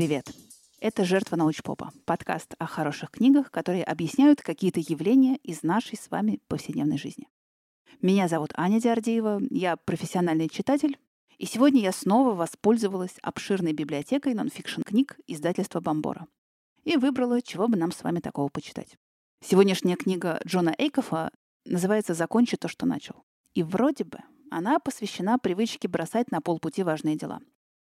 Привет! Это «Жертва научпопа» — подкаст о хороших книгах, которые объясняют какие-то явления из нашей с вами повседневной жизни. Меня зовут Аня Диардеева, я профессиональный читатель, и сегодня я снова воспользовалась обширной библиотекой нонфикшн книг издательства «Бомбора» и выбрала, чего бы нам с вами такого почитать. Сегодняшняя книга Джона Эйкофа называется «Закончи то, что начал». И вроде бы она посвящена привычке бросать на полпути важные дела.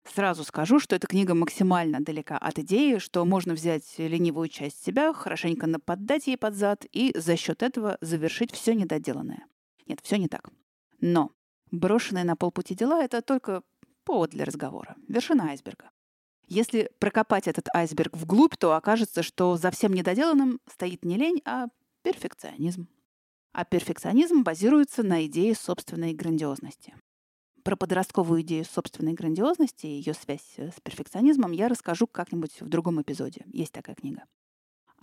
Сразу скажу, что эта книга максимально далека от идеи, что можно взять ленивую часть себя, хорошенько наподдать ей под зад и за счет этого завершить все недоделанное. Нет, все не так. Но брошенные на полпути дела — это только повод для разговора, вершина айсберга. Если прокопать этот айсберг вглубь, то окажется, что за всем недоделанным стоит не лень, а перфекционизм. А перфекционизм базируется на идее собственной грандиозности. Про подростковую идею собственной грандиозности и ее связь с перфекционизмом я расскажу как-нибудь в другом эпизоде. Есть такая книга.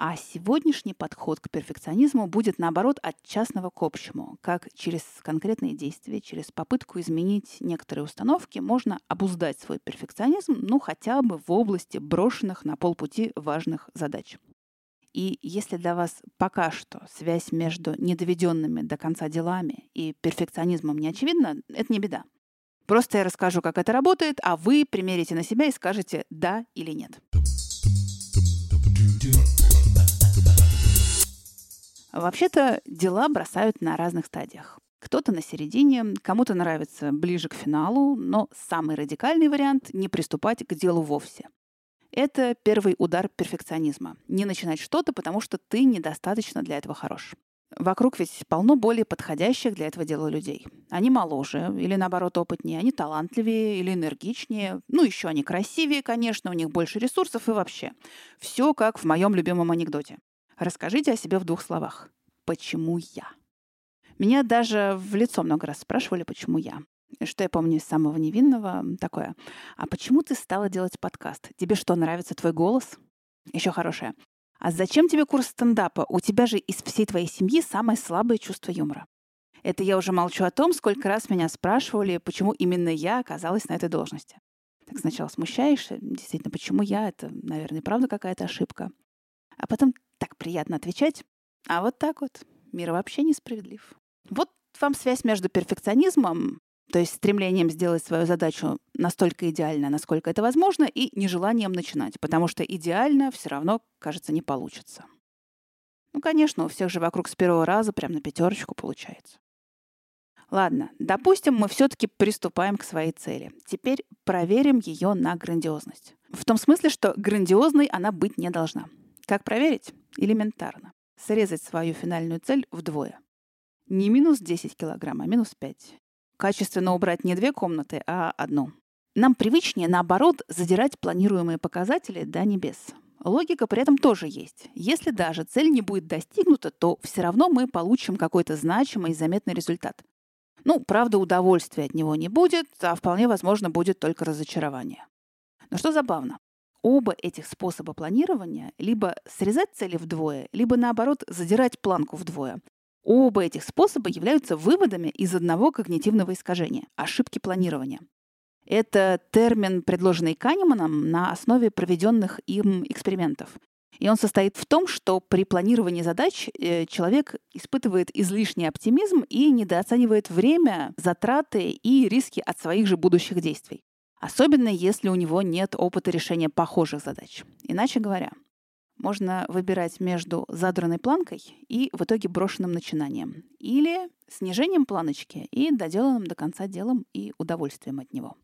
А сегодняшний подход к перфекционизму будет, наоборот, от частного к общему. Как через конкретные действия, через попытку изменить некоторые установки можно обуздать свой перфекционизм, ну, хотя бы в области брошенных на полпути важных задач. И если для вас пока что связь между недоведенными до конца делами и перфекционизмом не очевидна, это не беда. Просто я расскажу, как это работает, а вы примерите на себя и скажете «да» или «нет». Вообще-то дела бросают на разных стадиях. Кто-то на середине, кому-то нравится ближе к финалу, но самый радикальный вариант — не приступать к делу вовсе. Это первый удар перфекционизма. Не начинать что-то, потому что ты недостаточно для этого хорош. Вокруг ведь полно более подходящих для этого дела людей. Они моложе или, наоборот, опытнее, они талантливее или энергичнее. Ну, еще они красивее, конечно, у них больше ресурсов и вообще. Все как в моем любимом анекдоте. Расскажите о себе в двух словах. Почему я? Меня даже в лицо много раз спрашивали, почему я. Что я помню из самого невинного такое. А почему ты стала делать подкаст? Тебе что, нравится твой голос? Еще хорошее. А зачем тебе курс стендапа? У тебя же из всей твоей семьи самое слабое чувство юмора. Это я уже молчу о том, сколько раз меня спрашивали, почему именно я оказалась на этой должности. Так сначала смущаешься, действительно, почему я? Это, наверное, правда какая-то ошибка. А потом так приятно отвечать. А вот так вот. Мир вообще несправедлив. Вот вам связь между перфекционизмом то есть стремлением сделать свою задачу настолько идеально, насколько это возможно, и нежеланием начинать, потому что идеально все равно, кажется, не получится. Ну, конечно, у всех же вокруг с первого раза прям на пятерочку получается. Ладно, допустим, мы все-таки приступаем к своей цели. Теперь проверим ее на грандиозность. В том смысле, что грандиозной она быть не должна. Как проверить? Элементарно. Срезать свою финальную цель вдвое. Не минус 10 килограмм, а минус 5 качественно убрать не две комнаты, а одну. Нам привычнее, наоборот, задирать планируемые показатели до небес. Логика при этом тоже есть. Если даже цель не будет достигнута, то все равно мы получим какой-то значимый и заметный результат. Ну, правда, удовольствия от него не будет, а вполне возможно будет только разочарование. Но что забавно, оба этих способа планирования либо срезать цели вдвое, либо наоборот задирать планку вдвое. Оба этих способа являются выводами из одного когнитивного искажения – ошибки планирования. Это термин, предложенный Канеманом на основе проведенных им экспериментов. И он состоит в том, что при планировании задач э, человек испытывает излишний оптимизм и недооценивает время, затраты и риски от своих же будущих действий. Особенно если у него нет опыта решения похожих задач. Иначе говоря, можно выбирать между задранной планкой и в итоге брошенным начинанием. Или снижением планочки и доделанным до конца делом и удовольствием от него.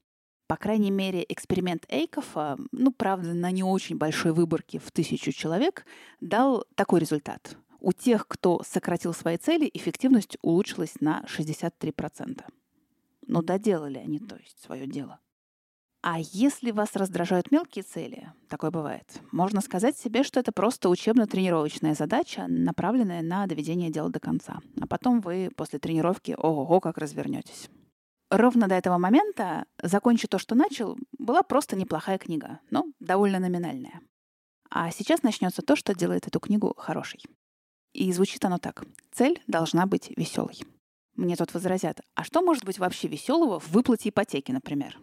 По крайней мере, эксперимент Эйкофа, ну, правда, на не очень большой выборке в тысячу человек, дал такой результат. У тех, кто сократил свои цели, эффективность улучшилась на 63%. Но доделали они, то есть, свое дело. А если вас раздражают мелкие цели, такое бывает, можно сказать себе, что это просто учебно-тренировочная задача, направленная на доведение дела до конца. А потом вы после тренировки ого-го как развернетесь. Ровно до этого момента «Закончи то, что начал» была просто неплохая книга, но довольно номинальная. А сейчас начнется то, что делает эту книгу хорошей. И звучит оно так. Цель должна быть веселой. Мне тут возразят, а что может быть вообще веселого в выплате ипотеки, например?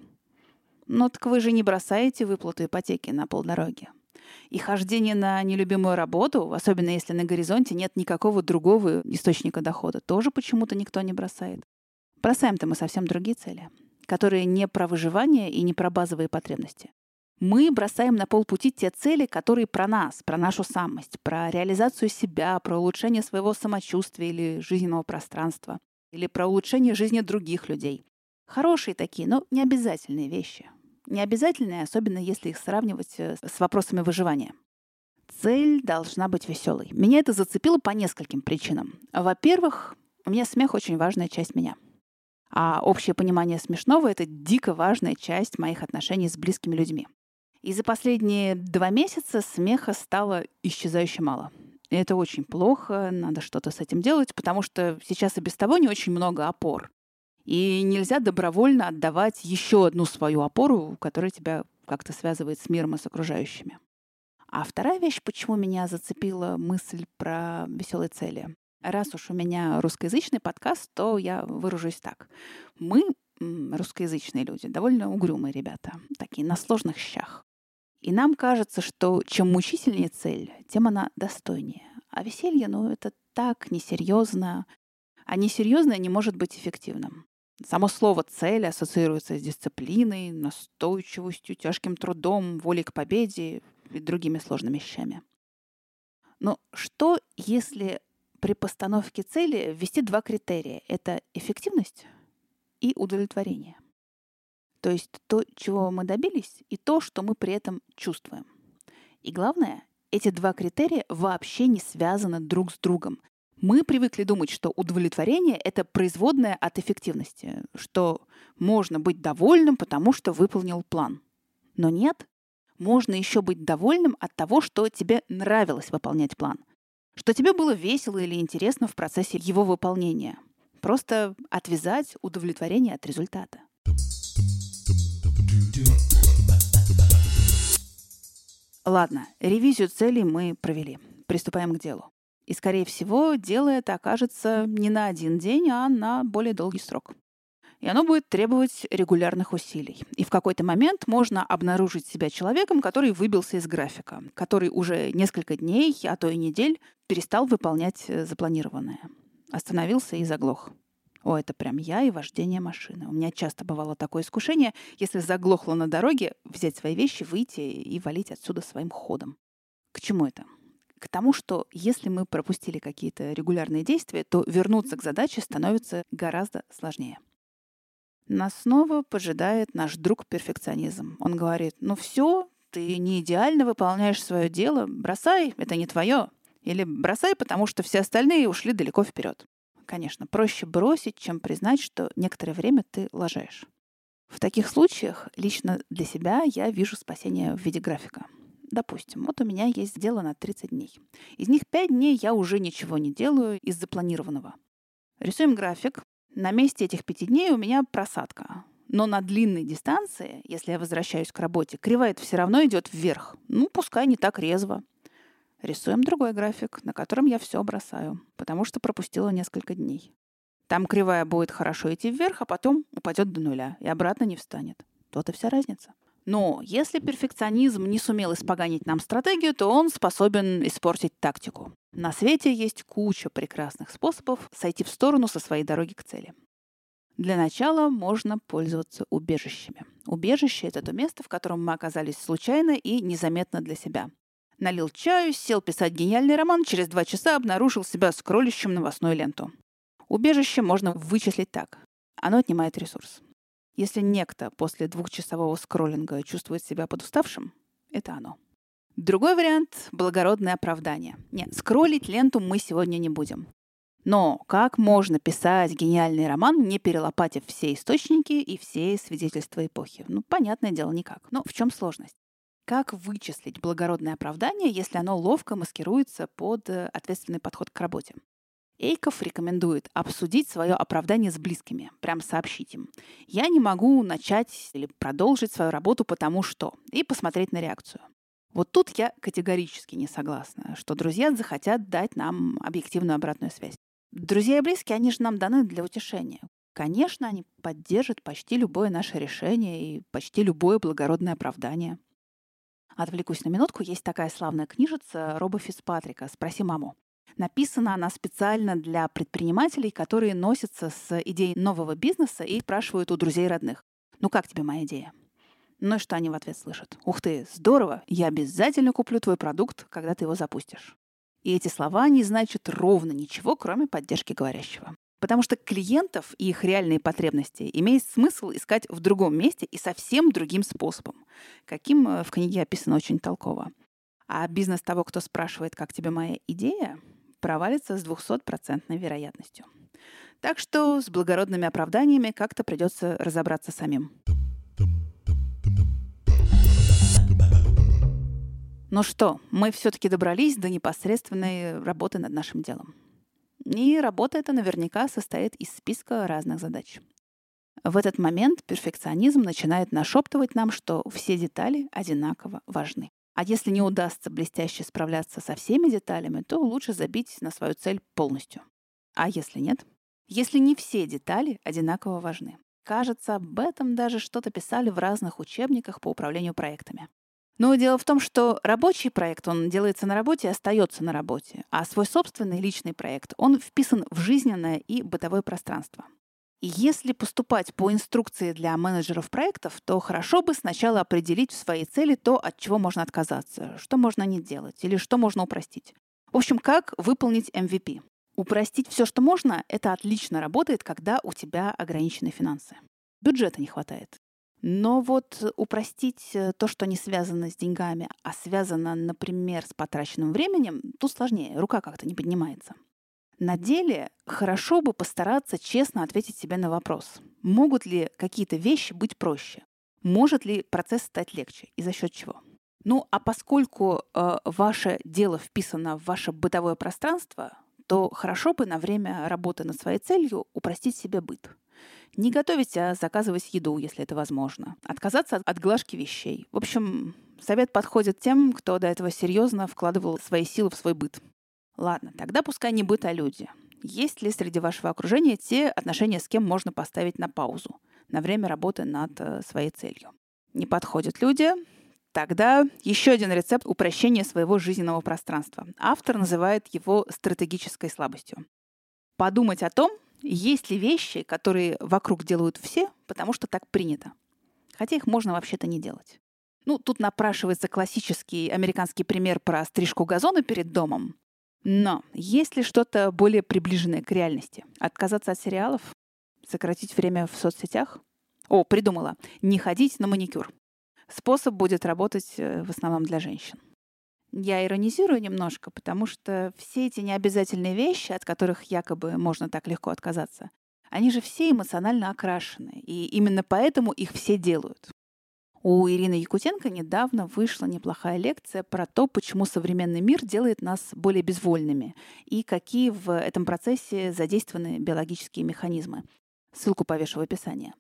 Но так вы же не бросаете выплату ипотеки на полдороги. И хождение на нелюбимую работу, особенно если на горизонте нет никакого другого источника дохода, тоже почему-то никто не бросает. Бросаем-то мы совсем другие цели, которые не про выживание и не про базовые потребности. Мы бросаем на полпути те цели, которые про нас, про нашу самость, про реализацию себя, про улучшение своего самочувствия или жизненного пространства, или про улучшение жизни других людей. Хорошие такие, но не обязательные вещи. Не обязательные, особенно если их сравнивать э, с вопросами выживания. Цель должна быть веселой. Меня это зацепило по нескольким причинам. Во-первых, у меня смех очень важная часть меня. А общее понимание смешного — это дико важная часть моих отношений с близкими людьми. И за последние два месяца смеха стало исчезающе мало. И это очень плохо, надо что-то с этим делать, потому что сейчас и без того не очень много опор. И нельзя добровольно отдавать еще одну свою опору, которая тебя как-то связывает с миром и с окружающими. А вторая вещь, почему меня зацепила мысль про веселые цели. Раз уж у меня русскоязычный подкаст, то я выражусь так. Мы, русскоязычные люди, довольно угрюмые ребята, такие на сложных щах. И нам кажется, что чем мучительнее цель, тем она достойнее. А веселье, ну, это так несерьезно. А несерьезное не может быть эффективным. Само слово «цель» ассоциируется с дисциплиной, настойчивостью, тяжким трудом, волей к победе и другими сложными вещами. Но что, если при постановке цели ввести два критерия? Это эффективность и удовлетворение. То есть то, чего мы добились, и то, что мы при этом чувствуем. И главное, эти два критерия вообще не связаны друг с другом. Мы привыкли думать, что удовлетворение — это производное от эффективности, что можно быть довольным, потому что выполнил план. Но нет, можно еще быть довольным от того, что тебе нравилось выполнять план, что тебе было весело или интересно в процессе его выполнения. Просто отвязать удовлетворение от результата. Ладно, ревизию целей мы провели. Приступаем к делу. И, скорее всего, дело это окажется не на один день, а на более долгий срок. И оно будет требовать регулярных усилий. И в какой-то момент можно обнаружить себя человеком, который выбился из графика, который уже несколько дней, а то и недель перестал выполнять э, запланированное. Остановился и заглох. О, это прям я и вождение машины. У меня часто бывало такое искушение, если заглохло на дороге, взять свои вещи, выйти и валить отсюда своим ходом. К чему это? К тому, что если мы пропустили какие-то регулярные действия, то вернуться к задаче становится гораздо сложнее. Нас снова поджидает наш друг перфекционизм. Он говорит, ну все, ты не идеально выполняешь свое дело, бросай, это не твое. Или бросай, потому что все остальные ушли далеко вперед. Конечно, проще бросить, чем признать, что некоторое время ты лажаешь. В таких случаях лично для себя я вижу спасение в виде графика. Допустим, вот у меня есть дело на 30 дней. Из них 5 дней я уже ничего не делаю из запланированного. Рисуем график. На месте этих 5 дней у меня просадка. Но на длинной дистанции, если я возвращаюсь к работе, кривая все равно идет вверх. Ну, пускай не так резво. Рисуем другой график, на котором я все бросаю, потому что пропустила несколько дней. Там кривая будет хорошо идти вверх, а потом упадет до нуля и обратно не встанет. Вот и вся разница. Но если перфекционизм не сумел испоганить нам стратегию, то он способен испортить тактику. На свете есть куча прекрасных способов сойти в сторону со своей дороги к цели. Для начала можно пользоваться убежищами. Убежище — это то место, в котором мы оказались случайно и незаметно для себя. Налил чаю, сел писать гениальный роман, через два часа обнаружил себя скроллящим новостную ленту. Убежище можно вычислить так. Оно отнимает ресурс. Если некто после двухчасового скроллинга чувствует себя подуставшим, это оно. Другой вариант — благородное оправдание. Нет, скроллить ленту мы сегодня не будем. Но как можно писать гениальный роман, не перелопатив все источники и все свидетельства эпохи? Ну, понятное дело, никак. Но в чем сложность? Как вычислить благородное оправдание, если оно ловко маскируется под э, ответственный подход к работе? Эйков рекомендует обсудить свое оправдание с близкими, прям сообщить им. Я не могу начать или продолжить свою работу потому что, и посмотреть на реакцию. Вот тут я категорически не согласна, что друзья захотят дать нам объективную обратную связь. Друзья и близкие, они же нам даны для утешения. Конечно, они поддержат почти любое наше решение и почти любое благородное оправдание. Отвлекусь на минутку. Есть такая славная книжица Роба Фицпатрика «Спроси маму». Написана она специально для предпринимателей, которые носятся с идеей нового бизнеса и спрашивают у друзей родных. «Ну как тебе моя идея?» Ну и что они в ответ слышат? «Ух ты, здорово! Я обязательно куплю твой продукт, когда ты его запустишь». И эти слова не значат ровно ничего, кроме поддержки говорящего. Потому что клиентов и их реальные потребности имеет смысл искать в другом месте и совсем другим способом, каким э, в книге описано очень толково. А бизнес того, кто спрашивает, как тебе моя идея, провалится с 200% вероятностью. Так что с благородными оправданиями как-то придется разобраться самим. Ну что, мы все-таки добрались до непосредственной работы над нашим делом. И работа эта наверняка состоит из списка разных задач. В этот момент перфекционизм начинает нашептывать нам, что все детали одинаково важны. А если не удастся блестяще справляться со всеми деталями, то лучше забить на свою цель полностью. А если нет? Если не все детали одинаково важны. Кажется, об этом даже что-то писали в разных учебниках по управлению проектами. Но дело в том, что рабочий проект, он делается на работе и остается на работе, а свой собственный личный проект, он вписан в жизненное и бытовое пространство. Если поступать по инструкции для менеджеров проектов, то хорошо бы сначала определить в своей цели то, от чего можно отказаться, что можно не делать или что можно упростить. В общем, как выполнить MVP. Упростить все, что можно, это отлично работает, когда у тебя ограничены финансы. Бюджета не хватает. Но вот упростить э, то, что не связано с деньгами, а связано, например, с потраченным временем, тут сложнее, рука как-то не поднимается. На деле хорошо бы постараться честно ответить себе на вопрос, могут ли какие-то вещи быть проще, может ли процесс стать легче и за счет чего. Ну, а поскольку э, ваше дело вписано в ваше бытовое пространство, то хорошо бы на время работы над своей целью упростить себе быт. Не готовить, а заказывать еду, если это возможно. Отказаться от глажки вещей. В общем, совет подходит тем, кто до этого серьезно вкладывал свои силы в свой быт. Ладно, тогда пускай не быт, а люди. Есть ли среди вашего окружения те отношения, с кем можно поставить на паузу на время работы над э, своей целью? Не подходят люди? Тогда еще один рецепт упрощения своего жизненного пространства. Автор называет его стратегической слабостью. Подумать о том, есть ли вещи, которые вокруг делают все, потому что так принято? Хотя их можно вообще-то не делать. Ну, тут напрашивается классический американский пример про стрижку газона перед домом. Но есть ли что-то более приближенное к реальности? Отказаться от сериалов? Сократить время в соцсетях? О, придумала. Не ходить на маникюр. Способ будет работать э, в основном для женщин. Я иронизирую немножко, потому что все эти необязательные вещи, от которых якобы можно так легко отказаться, они же все эмоционально окрашены, и именно поэтому их все делают. У Ирины Якутенко недавно вышла неплохая лекция про то, почему современный мир делает нас более безвольными и какие в этом процессе задействованы биологические механизмы. Ссылку повешу в описании.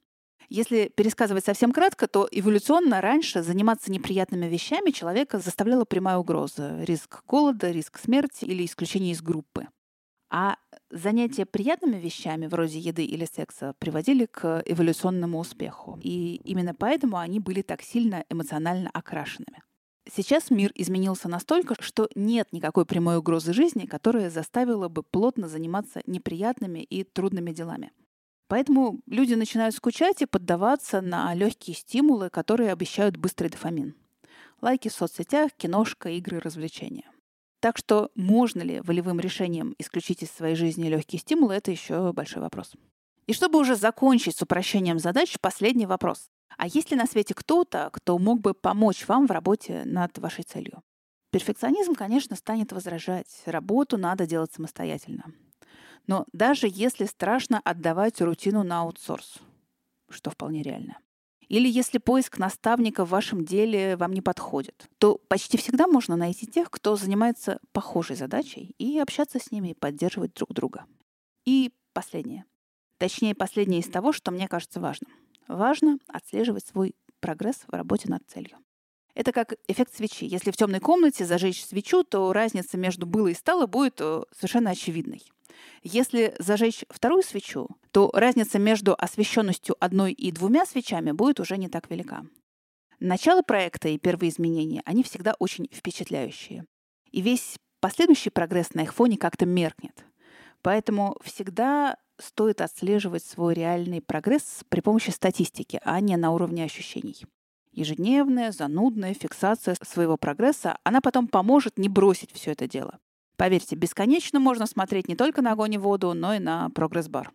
Если пересказывать совсем кратко, то эволюционно раньше заниматься неприятными вещами человека заставляла прямая угроза. Риск голода, риск смерти или исключение из группы. А занятия приятными вещами, вроде еды или секса, приводили к эволюционному успеху. И именно поэтому они были так сильно эмоционально окрашенными. Сейчас мир изменился настолько, что нет никакой прямой угрозы жизни, которая заставила бы плотно заниматься неприятными и трудными делами. Поэтому люди начинают скучать и поддаваться на легкие стимулы, которые обещают быстрый дофамин. Лайки в соцсетях, киношка, игры, развлечения. Так что можно ли волевым решением исключить из своей жизни легкие стимулы, это еще большой вопрос. И чтобы уже закончить с упрощением задач, последний вопрос. А есть ли на свете кто-то, кто мог бы помочь вам в работе над вашей целью? Перфекционизм, конечно, станет возражать. Работу надо делать самостоятельно. Но даже если страшно отдавать рутину на аутсорс, что вполне реально, или если поиск наставника в вашем деле вам не подходит, то почти всегда можно найти тех, кто занимается похожей задачей, и общаться с ними и поддерживать друг друга. И последнее. Точнее, последнее из того, что мне кажется важным. Важно отслеживать свой прогресс в работе над целью. Это как эффект свечи. Если в темной комнате зажечь свечу, то разница между было и стало будет э, совершенно очевидной. Если зажечь вторую свечу, то разница между освещенностью одной и двумя свечами будет уже не так велика. Начало проекта и первые изменения, они всегда очень впечатляющие. И весь последующий прогресс на их фоне как-то меркнет. Поэтому всегда стоит отслеживать свой реальный прогресс при помощи статистики, а не на уровне ощущений. Ежедневная, занудная фиксация своего прогресса, она потом поможет не бросить все это дело. Поверьте, бесконечно можно смотреть не только на огонь и воду, но и на прогресс-бар.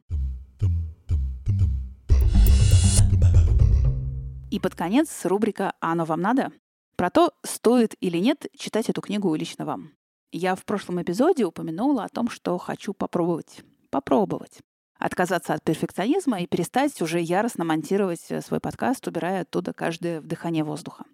И под конец рубрика «Оно вам надо?» Про то, стоит или нет читать эту книгу лично вам. Я в прошлом эпизоде упомянула о том, что хочу попробовать. Попробовать. Отказаться от перфекционизма и перестать уже яростно монтировать э, свой подкаст, убирая оттуда каждое вдыхание воздуха.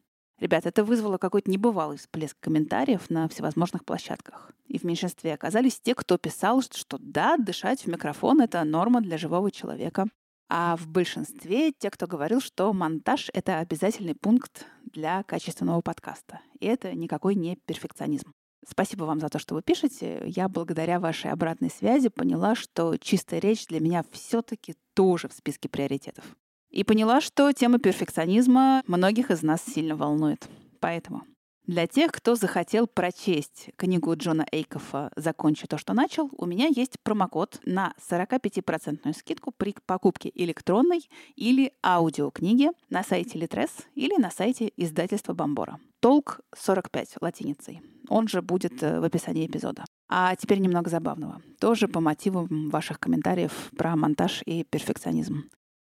Ребят, это вызвало какой-то небывалый всплеск комментариев на всевозможных площадках. И в меньшинстве оказались те, кто писал, что да, дышать в микрофон — это норма для живого человека. А в большинстве те, кто говорил, что монтаж — это обязательный пункт для качественного подкаста. И это никакой не перфекционизм. Спасибо вам за то, что вы пишете. Я благодаря вашей обратной связи поняла, что чистая речь для меня все-таки тоже в списке приоритетов. И поняла, что тема перфекционизма многих из нас сильно волнует. Поэтому для тех, кто захотел прочесть книгу Джона Эйкофа «Закончи то, что начал», у меня есть промокод на 45% скидку при покупке электронной или аудиокниги на сайте Литрес или на сайте издательства Бомбора. Толк 45 латиницей. Он же будет э, в описании эпизода. А теперь немного забавного. Тоже по мотивам ваших комментариев про монтаж и перфекционизм.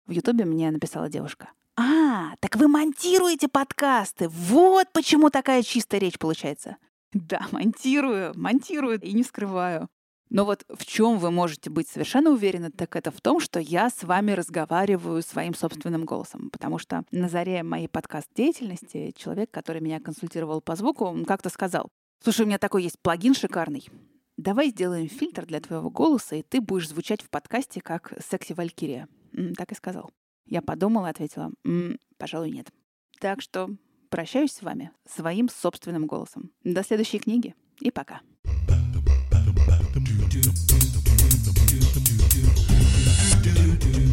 В Ютубе мне написала девушка. А, так вы монтируете подкасты. Вот почему такая чистая речь получается. Да, монтирую, монтирую и не скрываю. Но вот в чем вы можете быть совершенно уверены, так это в том, что я с вами разговариваю своим собственным голосом. Потому что на заре моей подкаст-деятельности человек, который меня консультировал по звуку, он как-то сказал, слушай, у меня такой есть плагин шикарный. Давай сделаем фильтр для твоего голоса, и ты будешь звучать в подкасте как секси-валькирия. Так и сказал. Я подумала и ответила, М, пожалуй, нет. Так что прощаюсь с вами своим собственным голосом. До следующей книги и пока.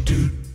do